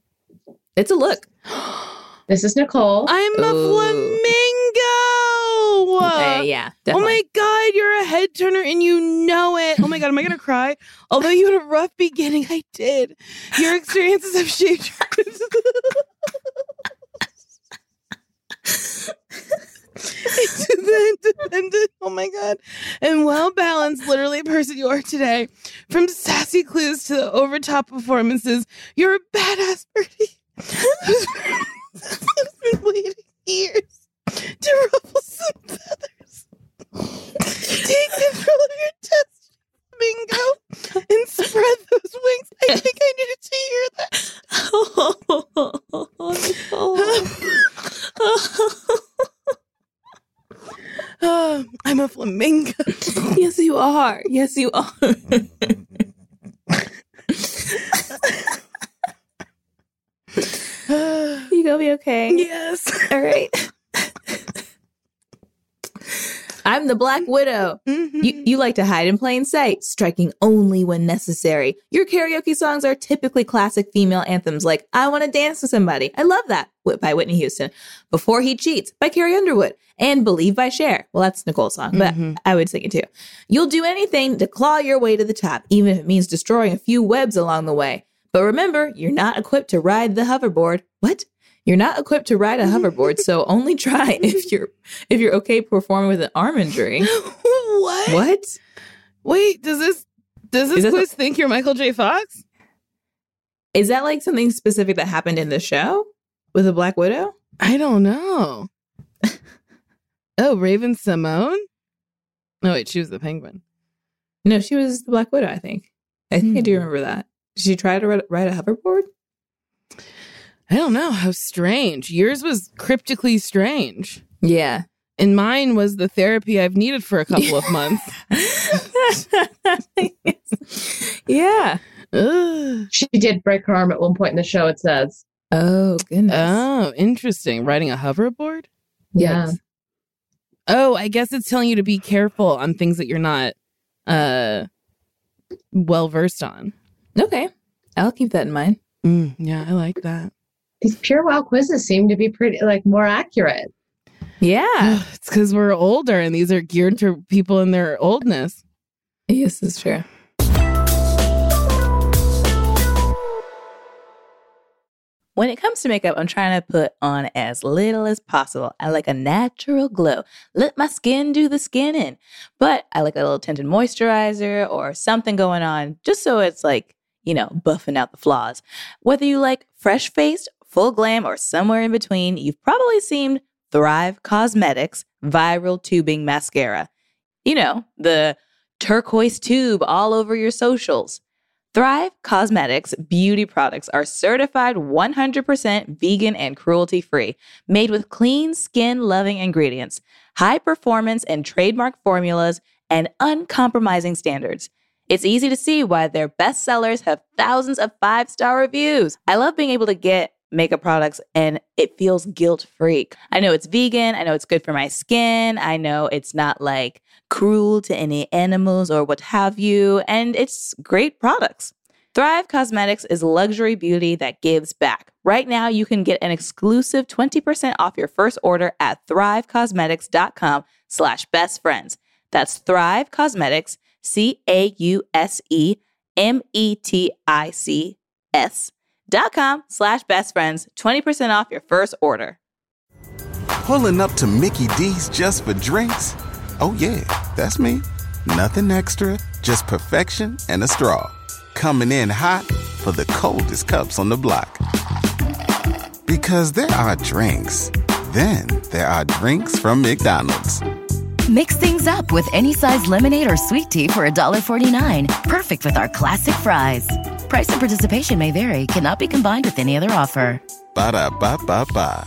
It's a look. This is Nicole. I'm a Ooh. flamingo. Uh, yeah, Oh my god, you're a head turner and you know it. Oh my god, am I gonna cry? Although you had a rough beginning, I did. Your experiences have shaped your independent, oh my god, and well balanced, literally person you are today. From sassy clues to the overtop performances, you're a badass birdie who's been waiting years to ruffle some feathers. Take control of your test, bingo, and spread those wings. I think I needed to hear that. Oh, I'm a flamingo. yes, you are. Yes, you are. you gonna be okay? yes. All right. I'm the Black Widow. Mhm. You, you like to hide in plain sight, striking only when necessary. Your karaoke songs are typically classic female anthems like I Want to Dance with Somebody. I love that by Whitney Houston. Before He Cheats by Carrie Underwood. And Believe by Cher. Well, that's Nicole's song, but Mhm. I would sing it too. You'll do anything to claw your way to the top, even if it means destroying a few webs along the way. But remember, you're not equipped to ride the hoverboard. What? You're not equipped to ride a hoverboard, so only try if you're if you're okay performing with an arm injury. what? What? Wait, does this does Is this quiz think you're Michael J. Fox? Is that like something specific that happened in the show with a Black Widow? I don't know. oh, Raven-Symoné? No, wait, she was the penguin. No, she was the Black Widow, I think. I think I do Hmm. remember that. Did she try to ri- ride a hoverboard? I don't know. How strange. Yours was cryptically strange. Yeah. And mine was the therapy I've needed for a couple of months. yeah. Ugh. She did break her arm at one point in the show, it says. Oh, goodness. Oh, interesting. Riding a hoverboard? Yeah. Yikes. Oh, I guess it's telling you to be careful on things that you're not uh well versed on. Okay. I'll keep that in mind. Mm, yeah, I like that. These PureWow quizzes seem to be pretty like more accurate. Yeah. it's because we're older and these are geared to people in their oldness. yes, that's true. When it comes to makeup, I'm trying to put on as little as possible. I like a natural glow. Let my skin do the skinning. But I like a little tinted moisturizer or something going on just so it's like, you know, buffing out the flaws. Whether you like fresh faced, full glam, or somewhere in between, you've probably seen Thrive Causemetics Viral Tubing Mascara. You know, the turquoise tube all over your socials. Thrive Causemetics beauty products are certified 100% vegan and cruelty free, made with clean, skin loving ingredients, high performance and trademark formulas, and uncompromising standards. It's easy to see why their bestsellers have thousands of five star reviews. I love being able to get makeup products and it feels guilt free. I know it's vegan. I know it's good for my skin. I know it's not like cruel to any animals or what have you. And it's great products. Thrive Causemetics is luxury beauty that gives back. Right now, you can get an exclusive 20% off your first order at thrivecausemetics.com slash best friends. That's Thrive Causemetics, C-A-U-S-E-M-E-T-I-C-S dot com slash best friends, 20% off your first order. Pulling up to Mickey D's just for drinks? Oh yeah, that's me. Nothing extra, just perfection and a straw coming in hot for the coldest cups on the block. Because there are drinks, then there are drinks from McDonald's. Mix things up with any size lemonade or sweet tea for $1.49. Perfect with our classic fries. Price and participation may vary, cannot be combined with any other offer. Ba da ba ba ba.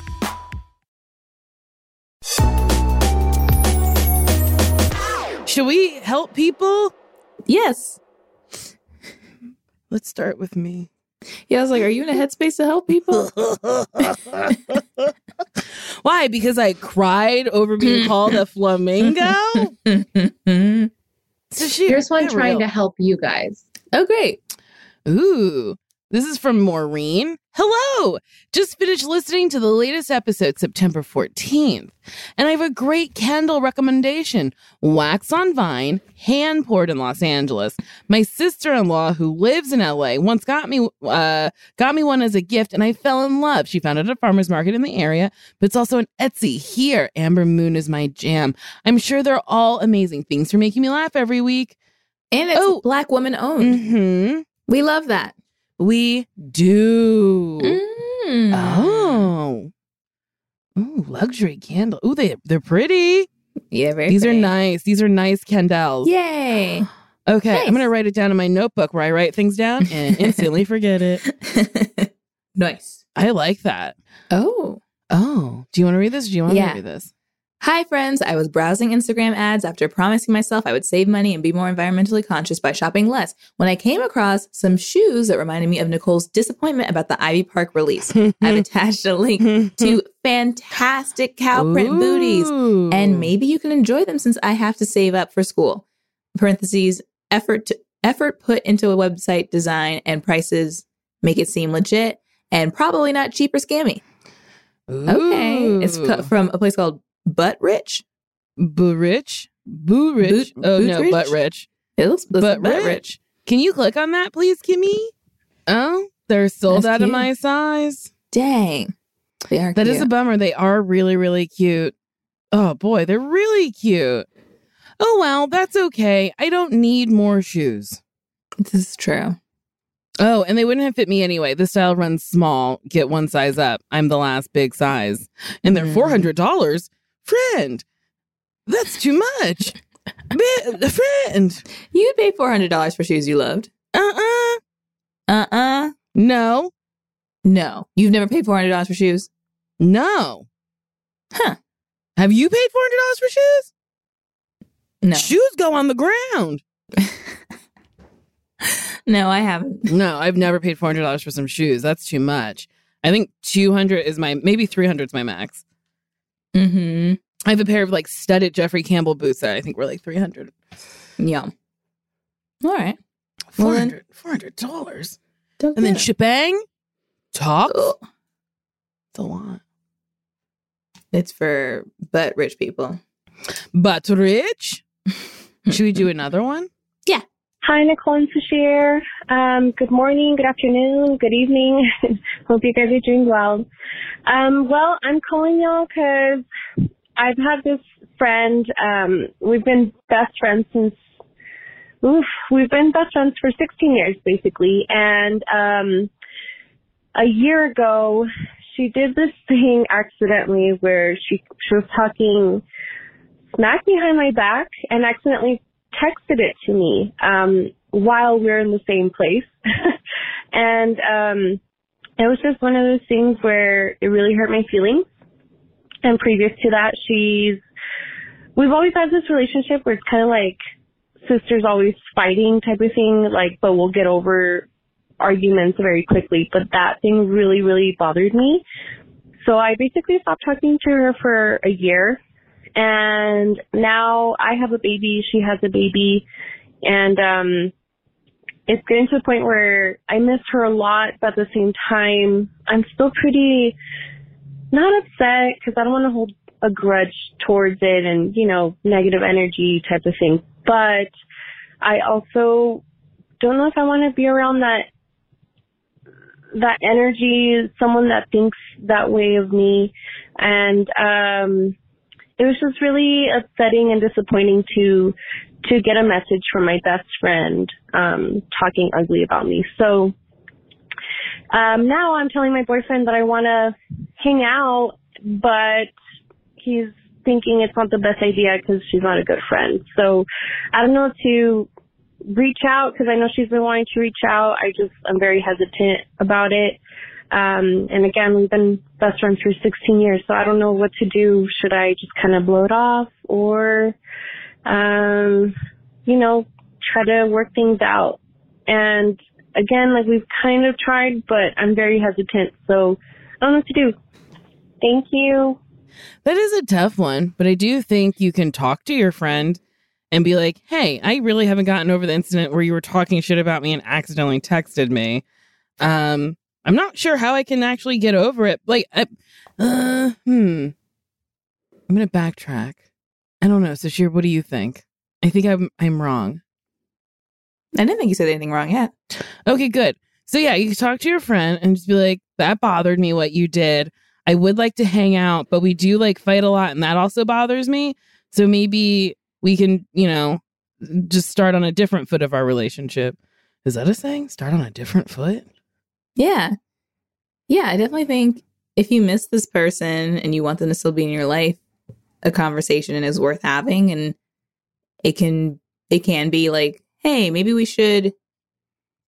Should we help people? Yes. Let's start with me. Yeah, I was like, are you in a headspace to help people? Why? Because I cried over being called a flamingo? So she- Here's one get trying to help you guys. oh, great. Ooh, this is from Maureen. Hello. Just finished listening to the latest episode, September 14th. And I have a great candle recommendation Wax on Vine, hand poured in Los Angeles. My sister in law, who lives in LA, once got me, uh, got me one as a gift, and I fell in love. She found it at a farmer's market in the area, but it's also an Etsy. Here, Amber Moon is my jam. I'm sure they're all amazing things for making me laugh every week. And it's Oh. black woman owned. hmm. We love that. We do. Mm. Oh. Ooh, luxury candle. Ooh, they they're pretty. Yeah, very These are nice. These are nice candles. Yay. Okay, Nice. I'm gonna write it down in my notebook where I write things down and instantly forget it. nice. I like that. Oh. Oh, do you want to read this? Do you want Yeah. to read this? Hi, friends. I was browsing Instagram ads after promising myself I would save money and be more environmentally conscious by shopping less when I came across some shoes that reminded me of Nicole's disappointment about the Ivy Park release. I've attached a link to fantastic cow print booties, and maybe you can enjoy them since I have to save up for school. Parentheses, effort to, effort put into a website design and prices make it seem legit and probably not cheap or scammy. Okay. It's from a place called butt rich, boo rich, boo rich. Boot, oh boot no, rich? butt rich. It looks butt, butt rich. Can you click on that, please, Kimmy? Oh, they're sold That's out cute. of my size. Dang, they are. That is a bummer. They are really, really cute. Oh boy, they're really cute. Oh well, that's okay. I don't need more shoes. This is true. Oh, and they wouldn't have fit me anyway. The style runs small, get one size up. I'm the last big size. And they're mm-hmm. $400. Friend, that's too much. Bi- friend. You'd pay $400 for shoes you loved. Uh-uh. Uh-uh. No. No. You've never paid $400 for shoes? No. Huh. Have you paid four hundred dollars for shoes? No. Shoes go on the ground. No, I haven't. No, I've never paid four hundred dollars for some shoes. That's too much. I think two hundred is my maybe three hundred is my max. Mm-hmm. I have a pair of like studded Jeffrey Campbell boots that I think were like three hundred. Yeah. All right. 400 dollars. $400. And then it. shebang. Talk. It's a lot. It's for butt rich people. But rich. Should we do another one? Hi, Nicole and Sasheer. Um, good morning, good afternoon, good evening. Hope you guys are doing well. Um, well, I'm calling y'all because I've had this friend. Um, we've been best friends since. Oof, we've been best friends for 16 years, basically. And um, a year ago, she did this thing accidentally where she she was talking smack behind my back and accidentally texted it to me um while we are in the same place and um it was just one of those things where it really hurt my feelings and previous to that she's we've always had this relationship where it's kind of like sisters always fighting type of thing, like, but we'll get over arguments very quickly. But that thing really, really bothered me. So I basically stopped talking to her for a year. And now I have a baby, she has a baby, and um it's getting to the point where I miss her a lot, but at the same time, I'm still pretty not upset because I don't want to hold a grudge towards it and, you know, negative energy type of thing. But I also don't know if I want to be around that that energy, someone that thinks that way of me. And um it was just really upsetting and disappointing to to get a message from my best friend um talking ugly about me. So um now I'm telling my boyfriend that I want to hang out, but he's thinking it's not the best idea because she's not a good friend. So I don't know to reach out because I know she's been wanting to reach out. I just I'm very hesitant about it. Um, and again, we've been best friends for 16 years, so I don't know what to do. Should I just kind of blow it off or, um, you know, try to work things out? And again, like we've kind of tried, but I'm very hesitant, so I don't know what to do. Thank you. That is a tough one, but I do think you can talk to your friend and be like, hey, I really haven't gotten over the incident where you were talking shit about me and accidentally texted me. Um, I'm not sure how I can actually get over it. Like, I, uh, hmm. I'm gonna backtrack. I don't know, Sasheer. What do you think? I think I'm I'm wrong. I didn't think you said anything wrong yet. Okay, good. So yeah, you can talk to your friend and just be like, that bothered me what you did. I would like to hang out, but we do like fight a lot and that also bothers me. So maybe we can, you know, just start on a different foot of our relationship. Is that a saying? Start on a different foot? Yeah. Yeah, I definitely think if you miss this person and you want them to still be in your life, a conversation is worth having and it can it can be like, hey, maybe we should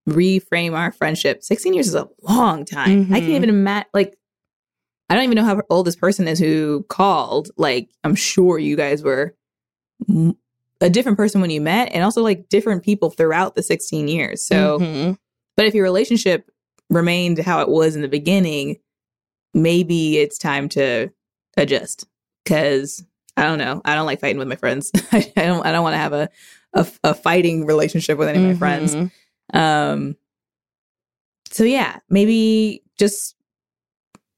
reframe our friendship. 16 years is a long time. I can't Mhm. even imagine like I don't even know how old this person is who called. Like I'm sure you guys were m- a different person when you met and also like different people throughout the 16 years. So Mhm. but if your relationship remained how it was in the beginning, maybe it's time to adjust. Cause I don't know. I don't like fighting with my friends. I don't I don't want to have a, a a fighting relationship with any of my friends. Mhm. Um so yeah, maybe just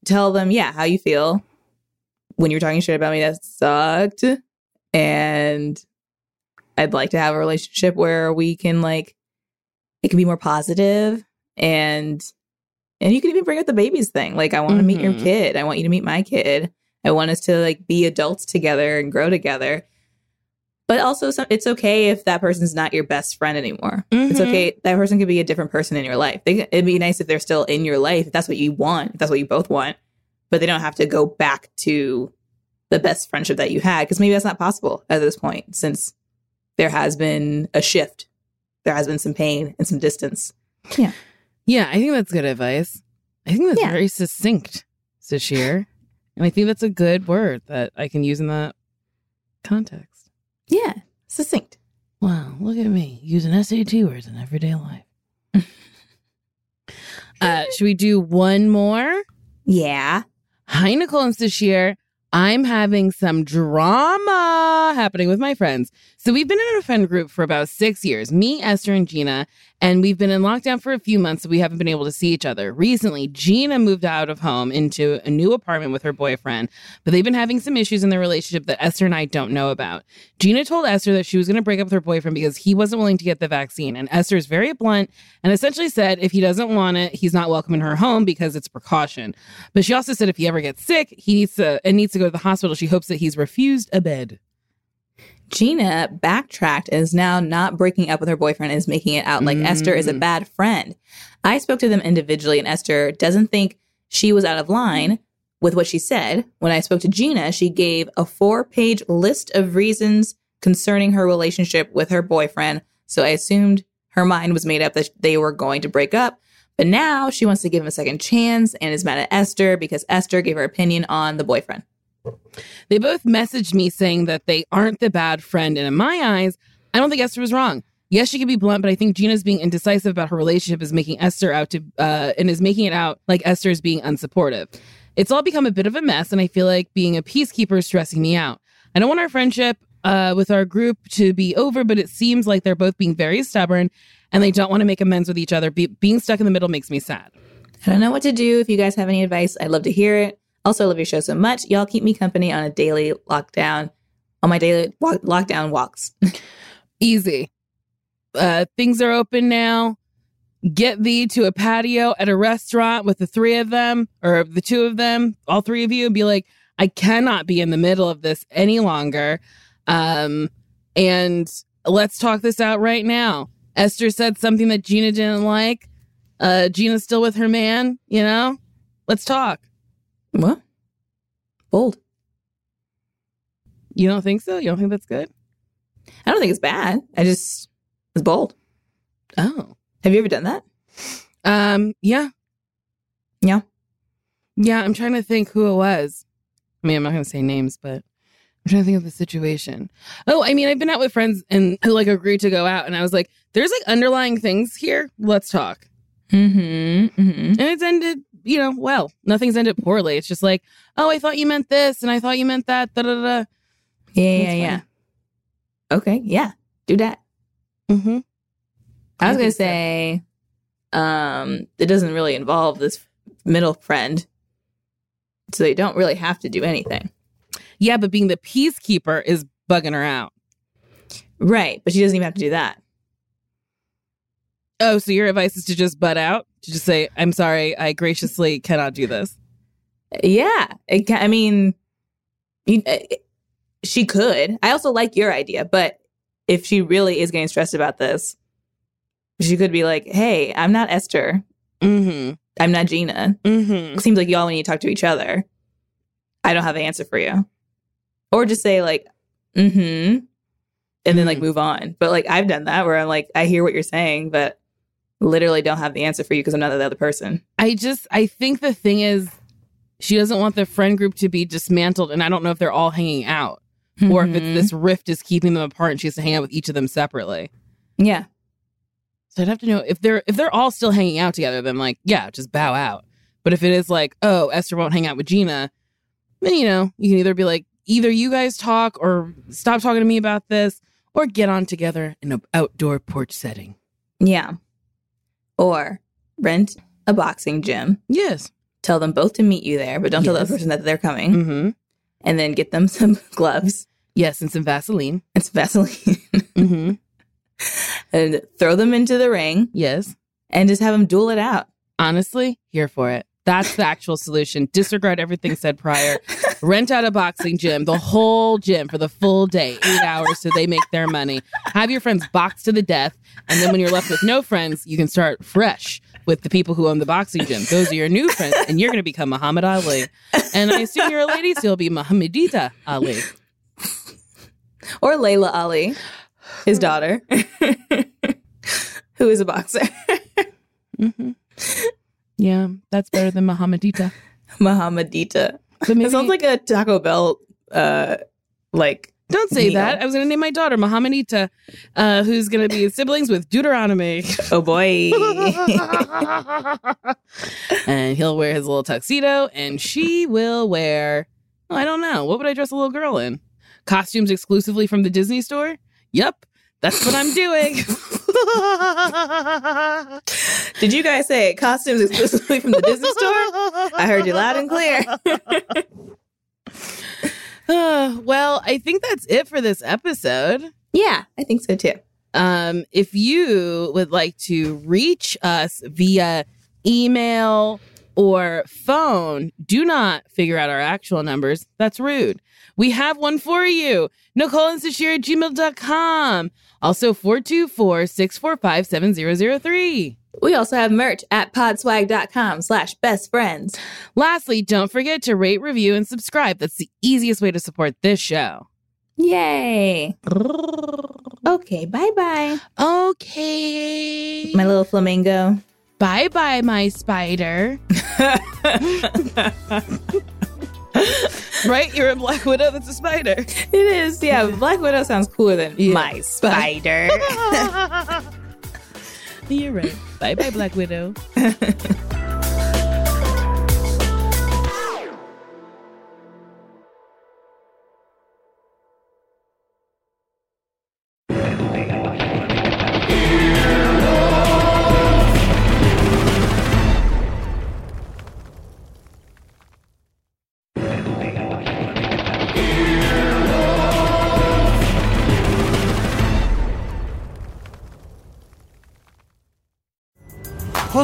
tell them, yeah, how you feel when you're talking shit about me that sucked. And I'd like to have a relationship where we can like it can be more positive and and you can even bring up the babies thing. Like I want to meet your Mhm. kid. I want you to meet my kid. I want us to like be adults together and grow together. But also some, it's okay if that person's not your best friend anymore. It's Mhm. okay. That person could be a different person in your life. They, it'd be nice if they're still in your life. If that's what you want. If that's what you both want. But they don't have to go back to the best friendship that you had because maybe that's not possible at this point since there has been a shift. There has been some pain and some distance. Yeah, I think that's good advice. I think that's Yeah. very succinct, Sasheer. And I think that's a good word that I can use in that context. Yeah, succinct. Wow, look at me using SAT words in everyday life. uh, should we do one more? Yeah. Hi, Nicole and Sasheer. I'm having some drama happening with my friends. So we've been in a friend group for about six years, me, Esther, and Gina, and we've been in lockdown for a few months, so we haven't been able to see each other. Recently, Gina moved out of home into a new apartment with her boyfriend, but they've been having some issues in their relationship that Esther and I don't know about. Gina told Esther that she was going to break up with her boyfriend because he wasn't willing to get the vaccine, and Esther is very blunt and essentially said if he doesn't want it, he's not welcome in her home because it's precaution. But she also said if he ever gets sick, he needs to and needs to go to the hospital. She hopes that he's refused a bed. Gina backtracked and is now not breaking up with her boyfriend and is making it out like Esther is a Mm. bad friend. I spoke to them individually, and Esther doesn't think she was out of line with what she said. When I spoke to Gina, she gave a four page list of reasons concerning her relationship with her boyfriend. So I assumed her mind was made up that they were going to break up. But now she wants to give him a second chance and is mad at Esther because Esther gave her opinion on the boyfriend. They both messaged me saying that they aren't the bad friend, and in my eyes, I don't think Esther was wrong. Yes, she could be blunt, but I think Gina's being indecisive about her relationship is making Esther out to uh, and is making it out like Esther is being unsupportive. It's all become a bit of a mess, and I feel like being a peacekeeper is stressing me out. I don't want our friendship uh, with our group to be over, but it seems like they're both being very stubborn and they don't want to make amends with each other. Be- being stuck in the middle makes me sad. I don't know what to do. If you guys have any advice, I'd love to hear it. Also, love your show so much. Y'all keep me company on a daily lockdown, on my daily walk- lockdown walks. Easy. Uh, things are open now. Get thee to a patio at a restaurant with the three of them or the two of them, all three of you, and be like, I cannot be in the middle of this any longer. Um, and let's talk this out right now. Esther said something that Gina didn't like. Uh, Gina's still with her man, you know? Let's talk. What? Bold. You don't think so? You don't think that's good? I don't think it's bad. I just it's bold. Oh. Have you ever done that? Um, yeah. Yeah. Yeah, I'm trying to think who it was. I mean, I'm not going to say names, but I'm trying to think of the situation. Oh, I mean, I've been out with friends and who like agreed to go out, and I was like, "There's like underlying things here. Let's talk." Mm-hmm. mm-hmm. And it's ended, you know, well. Nothing's ended poorly. It's just like, "Oh, I thought you meant this, and I thought you meant that." Da da da. Yeah, yeah, yeah. Okay, yeah. Do that. Mm-hmm. I was gonna think so. say, um, it doesn't really involve this middle friend, so they don't really have to do anything, Yeah, but being the peacekeeper is bugging her out. right? But she doesn't even have to do that. Oh, so your advice is to just butt out? To just say, I'm sorry, I graciously cannot do this. Yeah, it ca- I mean, you, uh, she could. I also like your idea, but if she really is getting stressed about this, she could be like, "Hey, I'm not Esther. Mm-hmm. I'm not Gina. Mm-hmm. It seems like y'all need to talk to each other. I don't have an answer for you." Or just say like, "Mm-hmm," and then like Mhm. move on. But like I've done that where I'm like, I hear what you're saying, but literally don't have the answer for you because I'm not the other person. I just I think the thing is she doesn't want the friend group to be dismantled and I don't know if they're all hanging out or if it's mm-hmm. this rift is keeping them apart and she has to hang out with each of them separately. yeah. So I'd have to know if they're if they're all still hanging out together then like yeah, just bow out. But if it is like, oh, Esther won't hang out with Gina, then you know, you can either be like either you guys talk or stop talking to me about this or get on together in an outdoor porch setting. Yeah. Or rent a boxing gym. Yes. Tell them both to meet you there, but don't tell the other person that they're coming. Mhm. And then get them some gloves Yes, and some Vaseline. and some Vaseline Mhm. and throw them into the ring Yes. and just have them duel it out. Honestly, here for it. That's the actual solution. Disregard everything said prior. Rent out a boxing gym, the whole gym for the full day, eight hours, so they make their money. Have your friends box to the death. And then when you're left with no friends, you can start fresh with the people who own the boxing gym. Those are your new friends, and you're going to become Muhammad Ali. And I assume you're a lady, so you'll be Muhammadita Ali. Or Laila Ali, his daughter, who is a boxer. hmm Yeah, that's better than Muhammadita. Muhammadita. But maybe, It sounds like a Taco Bell, uh, like, don't say meal. that. I was going to name my daughter Muhammadita, uh, who's going to be siblings with Deuteronomy. oh boy. and he'll wear his little tuxedo, and she will wear, oh, I don't know, what would I dress a little girl in? Costumes exclusively from the Disney store? Yep, that's what I'm doing. Did you guys say costumes exclusively from the Disney store? I heard you loud and clear. Uh, well, I think that's it for this episode. yeah, I think so too. Um, if you would like to reach us via email or phone, do not figure out our actual numbers. That's rude. We have one for you. Nicole and Sasheer at gmail.com. Also 424 645 7003. We also have merch at podswag.com slash best friends. Lastly, don't forget to rate, review, and subscribe. That's the easiest way to support this show. Yay. Okay, bye bye. Okay. My little flamingo. Bye bye, my spider. right? You're a Black Widow that's a spider. It is, yeah. Black Widow sounds cooler than Yeah. my spider. You're right. Bye bye, Black Widow.